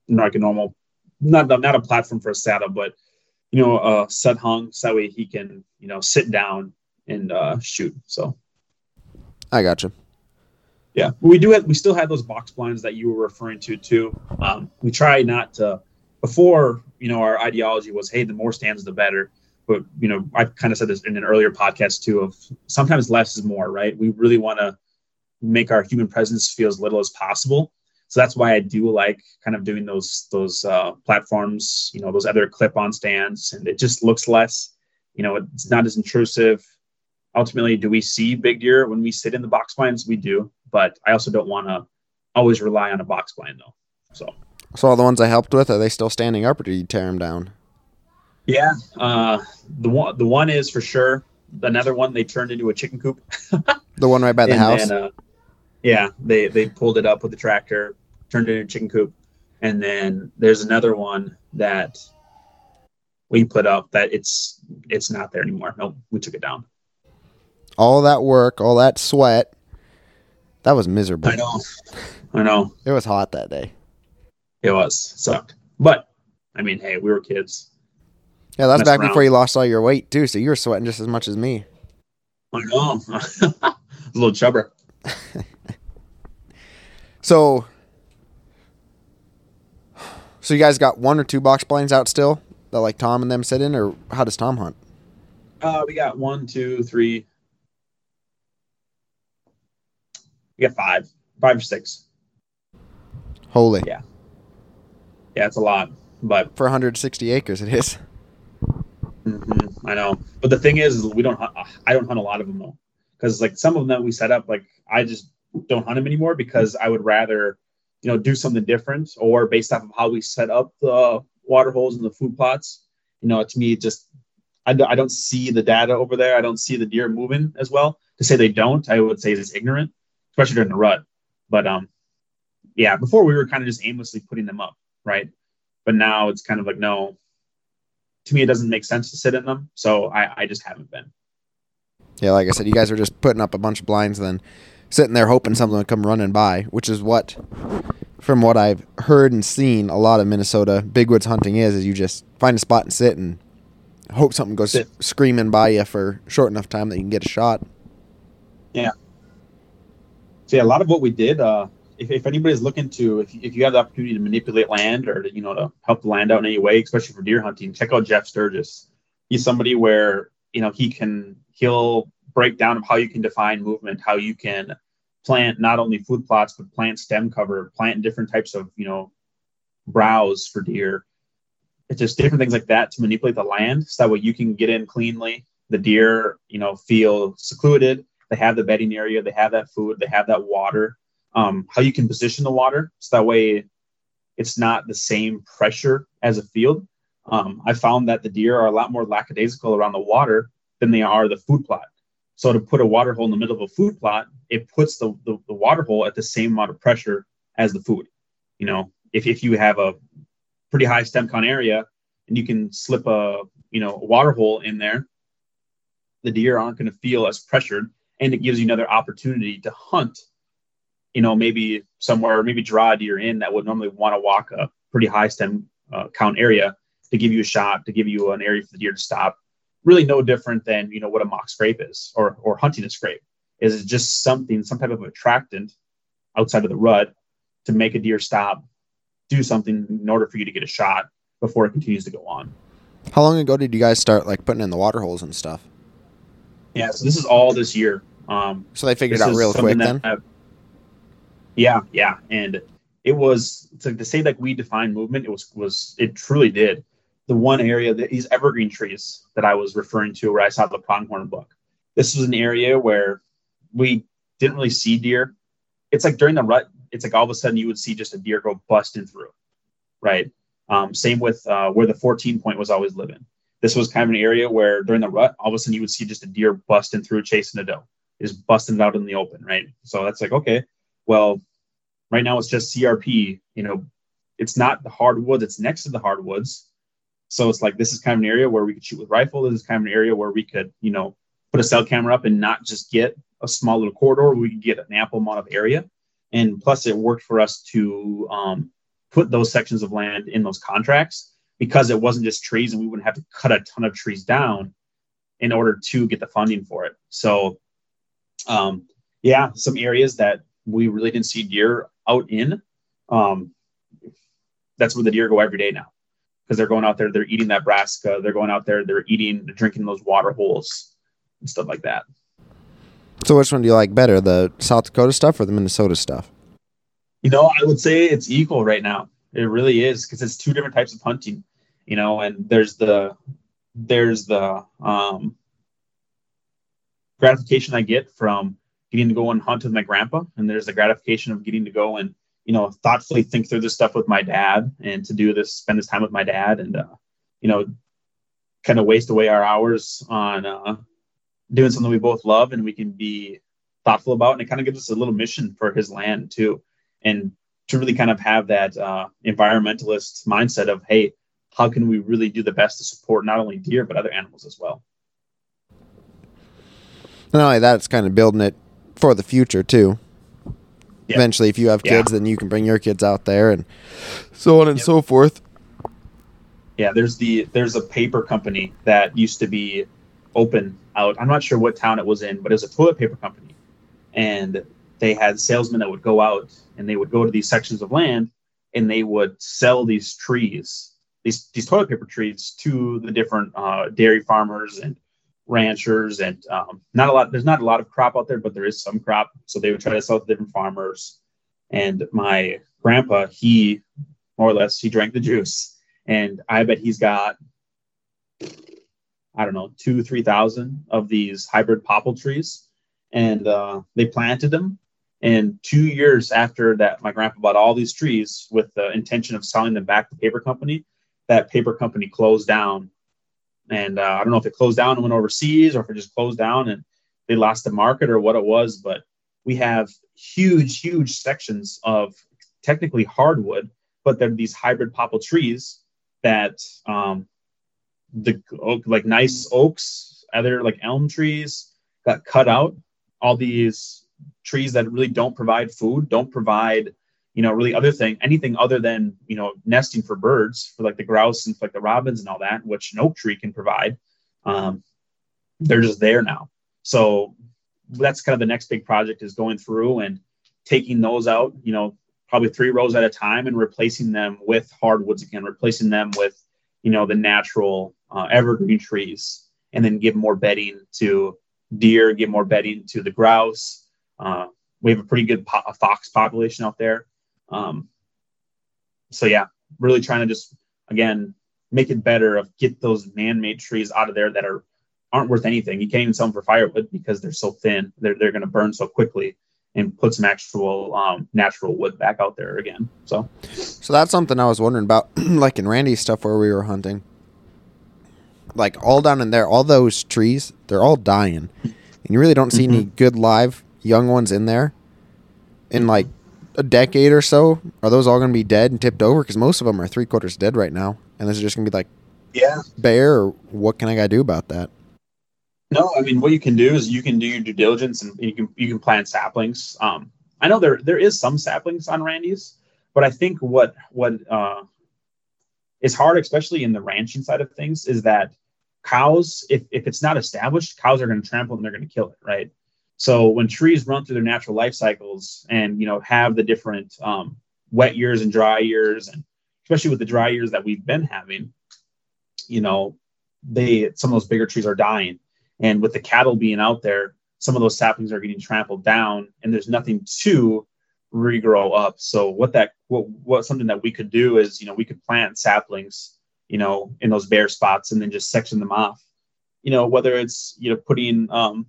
you know, like a normal, not not a platform for a saddle, but you know, uh, set hung so that way he can, you know, sit down and uh, shoot. So I gotcha. yeah, we do have, we still have those box blinds that you were referring to too. Um, we try not to before, you know, our ideology was, hey, the more stands, the better. But you know, I kind of said this in an earlier podcast too. Of sometimes less is more, right? We really want to make our human presence feel as little as possible. So that's why I do like kind of doing those those uh, platforms, you know, those other clip-on stands, and it just looks less. You know, it's not as intrusive. Ultimately, do we see big deer when we sit in the box blinds? We do, but I also don't want to always rely on a box blind though. So So all the ones I helped with, are they still standing up, or do you tear them down? yeah, uh, the one the one is for sure. Another one they turned into a chicken coop. The one right by the (laughs) And house. then, uh, yeah, they they pulled it up with the tractor, turned it into a chicken coop, and then there's another one that we put up that it's it's not there anymore. Nope, we took it down. all that work, all that sweat. That was miserable. I know, I know, It was hot that day. it was sucked, but I mean, hey, we were kids. Yeah, that's back around. before you lost all your weight too. So you were sweating just as much as me. I know, (laughs) a little chubber. (laughs) So, so you guys got one or two box blinds out still that like Tom and them sit in, or how does Tom hunt? Uh, we got one, two, three. We got five, five or six. Holy, Yeah. Yeah, it's a lot, but for 160 acres, it is. mhm, I know. But the thing is, is we don't. Hunt, I don't hunt a lot of them though, because like some of them that we set up, like I just don't hunt them anymore because I would rather, you know, do something different or based off of how we set up the water holes and the food plots. You know, to me, it just I, I don't see the data over there. I don't see the deer moving as well. To say they don't, I would say is ignorant, especially during the rut. But um, yeah, before we were kind of just aimlessly putting them up, right? But now it's kind of like no. To me, it doesn't make sense to sit in them, so I, I just haven't been. Yeah, like I said, you guys are just putting up a bunch of blinds, then sitting there hoping something would come running by, which is what, from what I've heard and seen, a lot of Minnesota big woods hunting is. Is you just find a spot and sit and hope something goes Sit. screaming by you for short enough time that you can get a shot. Yeah. See, a lot of what we did, uh, if, if anybody's looking to, if, if you have the opportunity to manipulate land or to, you know, to help the land out in any way, especially for deer hunting, check out Jeff Sturgis. He's somebody where, you know, he can, he'll break down of how you can define movement, how you can plant not only food plots, but plant stem cover, plant different types of, you know, browse for deer. It's just different things like that to manipulate the land. So that way you can get in cleanly. The deer, you know, feel secluded they have the bedding area, they have that food, they have that water. Um, how you can position the water so that way it's not the same pressure as a field. Um, I found that the deer are a lot more lackadaisical around the water than they are the food plot. So to put a water hole in the middle of a food plot, it puts the, the, the water hole at the same amount of pressure as the food. You know, if, if you have a pretty high stem count area and you can slip a you know a water hole in there, the deer aren't going to feel as pressured and it gives you another opportunity to hunt you know maybe somewhere maybe draw a deer in that would normally want to walk a pretty high stem uh, count area to give you a shot to give you an area for the deer to stop really no different than you know what a mock scrape is or or hunting a scrape is it's just something some type of attractant outside of the rut to make a deer stop do something in order for you to get a shot before it continues to go on How long ago did you guys start like putting in the water holes and stuff? yeah so this is all this year um So they figured This out real quick then. that- yeah, yeah, and it was to, to say like we define movement. It was was it truly did. The one area that these evergreen trees that I was referring to, where I saw the pronghorn buck. This was an area where we didn't really see deer. It's like during the rut. It's like all of a sudden you would see just a deer go busting through, right? Um, same with uh, where the 14 point was always living. This was kind of an area where during the rut, all of a sudden you would see just a deer busting through chasing a doe, is busting it out in the open, right? So that's like okay, well, right now it's just CRP. You know, it's not the hardwood; it's next to the hardwoods. So it's like this is kind of an area where we could shoot with rifle. This is kind of an area where we could, you know, put a cell camera up and not just get a small little corridor. We could get an ample amount of area, and plus it worked for us to um, put those sections of land in those contracts because it wasn't just trees, and we wouldn't have to cut a ton of trees down in order to get the funding for it. So, um, yeah, some areas that we really didn't see deer out in. Um, that's where the deer go every day now because they're going out there, they're eating that brassica, they're going out there, they're eating, they're drinking those water holes and stuff like that. So which one do you like better, the South Dakota stuff or the Minnesota stuff? You know, I would say it's equal right now. It really is because it's two different types of hunting. You know, and there's the there's the um, gratification I get from getting to go and hunt with my grandpa, and there's the gratification of getting to go and you know thoughtfully think through this stuff with my dad, and to do this, spend this time with my dad, and uh, you know, kind of waste away our hours on uh, doing something we both love and we can be thoughtful about, and it kind of gives us a little mission for his land too, and to really kind of have that uh, environmentalist mindset of hey, how can we really do the best to support not only deer but other animals as well. Not only that, it's kind of building it for the future too. Yeah. Eventually, if you have Yeah. kids, then you can bring your kids out there and so on and Yep. so forth. Yeah, there's the there's a paper company that used to be open out. I'm not sure what town it was in, but it was a toilet paper company, and they had salesmen that would go out and they would go to these sections of land and they would sell these trees, these these toilet paper trees, to the different uh, dairy farmers and ranchers. And um, not a lot. There's not a lot of crop out there, but there is some crop. So they would try to sell to different farmers. And my grandpa, he more or less, he drank the juice, and I bet he's got. I don't know, two, 3,000 of these hybrid popple trees. And uh, they planted them and two years after that, my grandpa bought all these trees with the intention of selling them back to paper company. That paper company closed down. And uh, I don't know if it closed down and went overseas or if it just closed down and they lost the market or what it was. But we have huge, huge sections of technically hardwood, but they're these hybrid popple trees that um, the oak, like nice oaks, other like elm trees got cut out. All these trees that really don't provide food, don't provide, you know, really other thing, anything other than, you know, nesting for birds, for like the grouse and like the robins and all that, which an oak tree can provide. Um, they're just there now. So that's kind of the next big project is going through and taking those out, you know, probably three rows at a time and replacing them with hardwoods again, replacing them with, you know, the natural uh, evergreen trees, and then give more bedding to deer, give more bedding to the grouse, uh, we have a pretty good po- fox population out there. Um, so yeah, really trying to just again make it better of get those man-made trees out of there that are aren't worth anything. You can't even sell them for firewood because they're so thin. They're they're going to burn so quickly and put some actual um, natural wood back out there again. So, so that's something I was wondering about, (clears throat) like in Randy's stuff where we were hunting. Like all down in there, all those trees, they're all dying, and you really don't see mm-hmm. any good live young ones in there in like a decade or so, are those all going to be dead and tipped over? Because most of them are three quarters dead right now, and this is just going to be like, yeah, bare. Or what can I gotta do about that? No, I mean, what you can do is you can do your due diligence and you can you can plant saplings. Um, I know there there is some saplings on Randy's, but I think what what uh, is hard, especially in the ranching side of things, is that cows, if if it's not established, cows are going to trample and they're going to kill it, right? So when trees run through their natural life cycles and you know have the different um, wet years and dry years, and especially with the dry years that we've been having, you know, they some of those bigger trees are dying, and with the cattle being out there, some of those saplings are getting trampled down, and there's nothing to regrow up. So what that what what something that we could do is you know we could plant saplings, you know, in those bare spots and then just section them off. You know, whether it's you know putting um,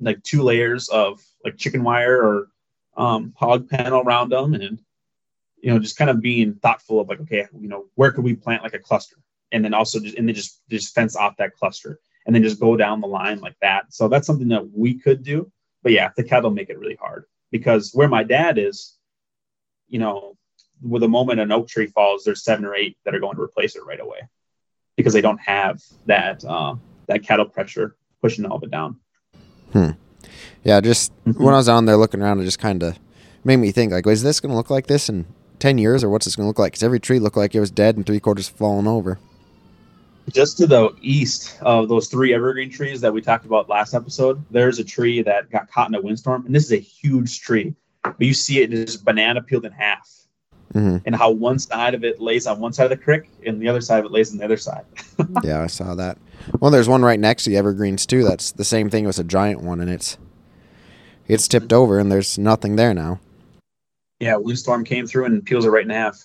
like two layers of like chicken wire or um, hog panel around them, and you know, just kind of being thoughtful of like, okay, you know, where could we plant like a cluster, and then also just and then just just fence off that cluster, and then just go down the line like that. So that's something that we could do, but yeah, the cattle make it really hard because where my dad is, you know, with the moment an oak tree falls, there's seven or eight that are going to replace it right away because they don't have that uh, that cattle pressure pushing all of it down. Hmm. Yeah, just mm-hmm. when I was on there looking around, it just kind of made me think like, is this going to look like this in ten years, or what's this going to look like? Because every tree looked like it was dead and three quarters fallen over. Just to the east of those three evergreen trees that we talked about last episode, there's a tree that got caught in a windstorm, and this is a huge tree. But you see it is banana peeled in half, mm-hmm. and how one side of it lays on one side of the creek, and the other side of it lays on the other side. (laughs) yeah, I saw that. Well, there's one right next to the evergreens too. That's the same thing. It was a giant one, and it's it's tipped over, and there's nothing there now. Yeah, windstorm came through and peels it right in half.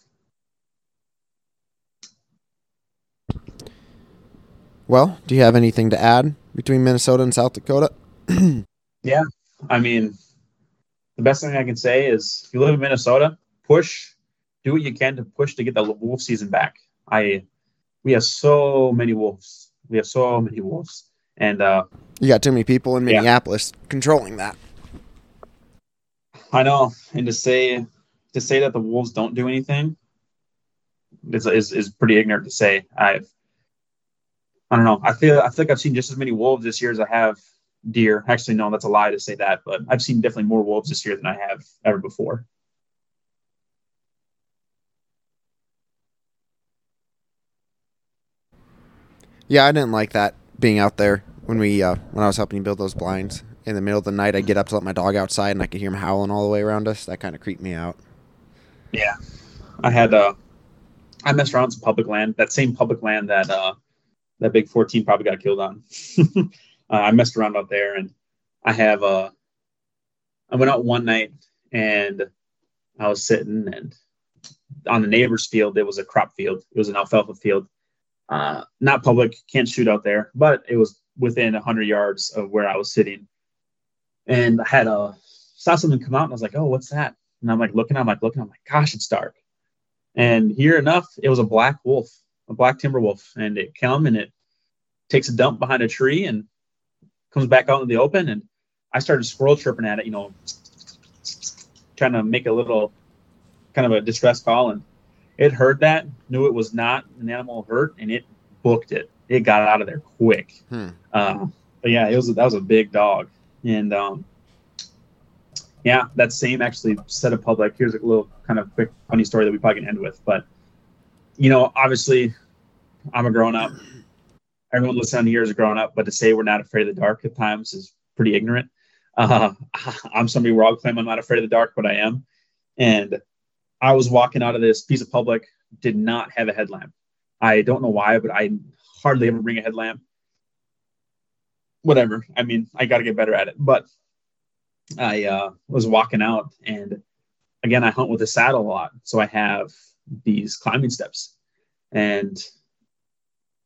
Well, do you have anything to add between Minnesota and South Dakota? (clears throat) yeah, I mean, the best thing I can say is if you live in Minnesota, push, do what you can to push to get the wolf season back. I, we have so many wolves we have so many wolves, and uh, you got too many people in Minneapolis yeah. controlling that. I know, and to say to say that the wolves don't do anything is is, is pretty ignorant to say. I've I don't know. I feel I feel like I've seen just as many wolves this year as I have deer. Actually, no, that's a lie to say that, but I've seen definitely more wolves this year than I have ever before. Yeah, I didn't like that being out there when we uh, when I was helping you build those blinds. in the middle of the night, I get up to let my dog outside, and I could hear him howling all the way around us. That kind of creeped me out. Yeah, I had uh, I messed around some public land. That same public land that uh, that big 14 probably got killed on. (laughs) uh, I messed around out there, and I have uh, I went out one night and I was sitting and on the neighbor's field. It was a crop field. It was an alfalfa field. Uh, not public, can't shoot out there, but it was within 100 yards of where I was sitting. And I had a saw something come out, and I was like, "Oh, what's that?" And I'm like looking, I'm like looking, I'm like, "Gosh, it's dark." And here enough, it was a black wolf, a black timber wolf, and it come and it takes a dump behind a tree and comes back out in the open. And I started squirrel chirping at it, you know, trying to make a little kind of a distress call. And it heard that, knew it was not an animal hurt, and it booked it. It got out of there quick. Hmm. Uh, but yeah, it was that was a big dog, and um, yeah, that same actually set of public. Here's a little kind of quick funny story that we probably can end with, but you know, obviously, I'm a grown up. Everyone listening here is a grown up, but to say we're not afraid of the dark at times is pretty ignorant. Uh, (laughs) I'm somebody where I'll claim I'm not afraid of the dark, but I am. And I was walking out of this piece of public, did not have a headlamp. I don't know why, but I hardly ever bring a headlamp. Whatever. I mean, I got to get better at it. But I uh, was walking out, and again, I hunt with a saddle a lot, so I have these climbing steps, and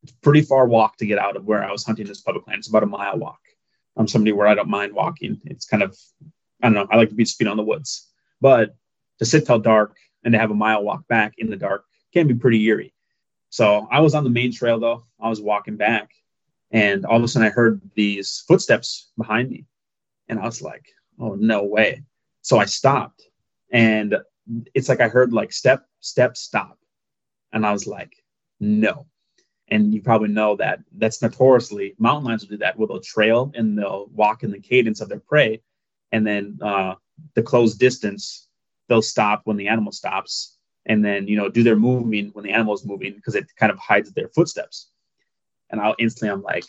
it's pretty far walk to get out of where I was hunting this public land. It's about a mile walk. I'm somebody where I don't mind walking. It's kind of, I don't know, I like to be speed on the woods, but to sit till dark and to have a mile walk back in the dark can be pretty eerie. So I was on the main trail though. I was walking back, and all of a sudden I heard these footsteps behind me, and I was like, "Oh no way!" So I stopped, and it's like I heard like step, step, stop, and I was like, "No." And you probably know that that's notoriously mountain lions will do that. Where they'll trail and they'll walk in the cadence of their prey, and then uh, the closed distance they'll stop when the animal stops and then you know do their moving when the animal is moving because it kind of hides their footsteps. And i'll instantly i'm like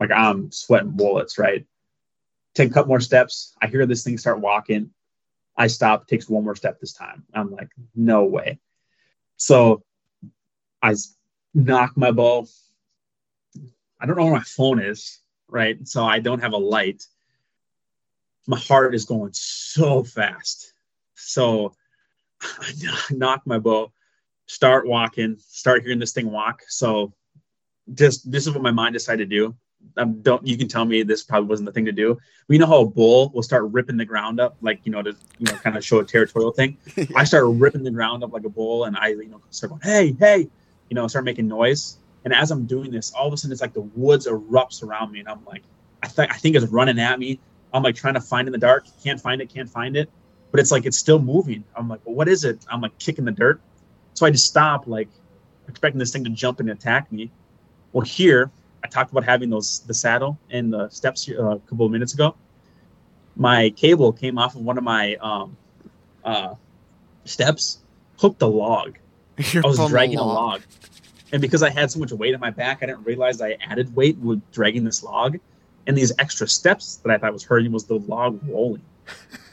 like i'm sweating bullets right? Take a couple more steps. I hear this thing start walking. I stop takes one more step this time. I'm like no way. So i nock my bow i don't know where my phone is right? So i don't have a light. My heart is going so fast so I (laughs) nock my bow, start walking, start hearing this thing walk. So just this is what my mind decided to do. Um, don't you can tell me this probably wasn't the thing to do. We know how a bull will start ripping the ground up, like you know, to you know, kind of show a territorial thing. (laughs) yeah. I started ripping the ground up like a bull, and I you know start going, hey, hey, you know, start making noise. And as I'm doing this, all of a sudden it's like the woods erupts around me, and I'm like, I think I think it's running at me. I'm like trying to find in the dark, can't find it, can't find it but it's like it's still moving. I'm like, well, what is it? I'm like kicking the dirt. So I just stop, like expecting this thing to jump and attack me. Well, here I talked about having those the saddle and the steps uh, a couple of minutes ago. My cable came off of one of my um, uh, steps, hooked a log. (laughs) You're I was dragging a log. log, and because I had so much weight on my back, I didn't realize I added weight with dragging this log, and these extra steps that I thought was hurting was the log rolling.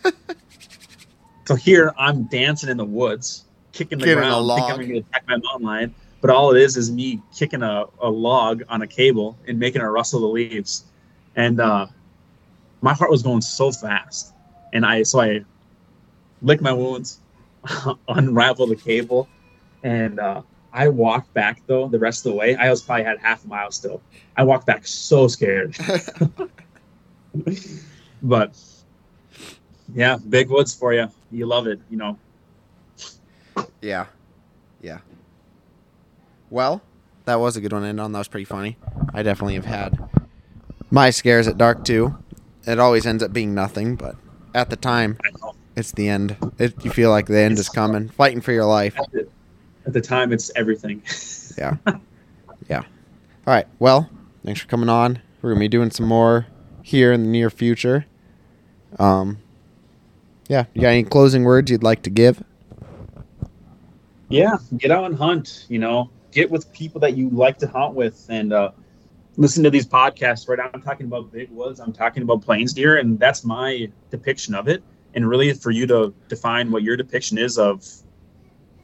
(laughs) So here I'm dancing in the woods, kicking the Kicking ground, thinking I'm going to attack my mountain lion. But all it is is me kicking a, a log on a cable and making it rustle the leaves. And uh, my heart was going so fast. And I so I licked my wounds, (laughs) unravel the cable, and uh, I walked back though the rest of the way. I was probably had half a mile still. I walked back so scared. (laughs) (laughs) but yeah, big woods for you. You love it, you know. Yeah. Yeah. Well, that was a good one to end on. That was pretty funny. I definitely have had my scares at dark too. It always ends up being nothing, but at the time, it's the end. It, you feel like the end is coming, fighting for your life. At the, at the time, it's everything. (laughs) Yeah. Yeah. All right. Well, thanks for coming on. We're gonna be doing some more here in the near future. Um. Yeah. You got any closing words you'd like to give? yeah, get out and hunt. You know, get with people that you like to hunt with, and uh, listen to these podcasts, right? now, I'm talking about big woods, I'm talking about plains deer, and that's my depiction of it. And really, for you to define what your depiction is of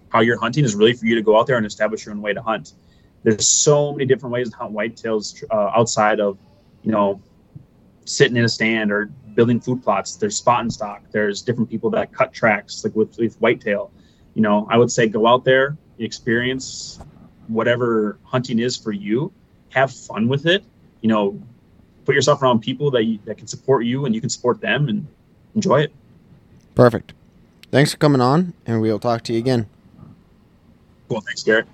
how you're hunting is really for you to go out there and establish your own way to hunt. There's so many different ways to hunt whitetails uh, outside of, you know, sitting in a stand or building food plots. There's spot and stalk. There's different people that cut tracks, like with, with whitetail. You know, I would say go out there, experience whatever hunting is for you, have fun with it. You know, put yourself around people that you, that can support you and you can support them and enjoy it. Perfect. Thanks for coming on, and we'll talk to you again. Cool. Thanks, Garrett.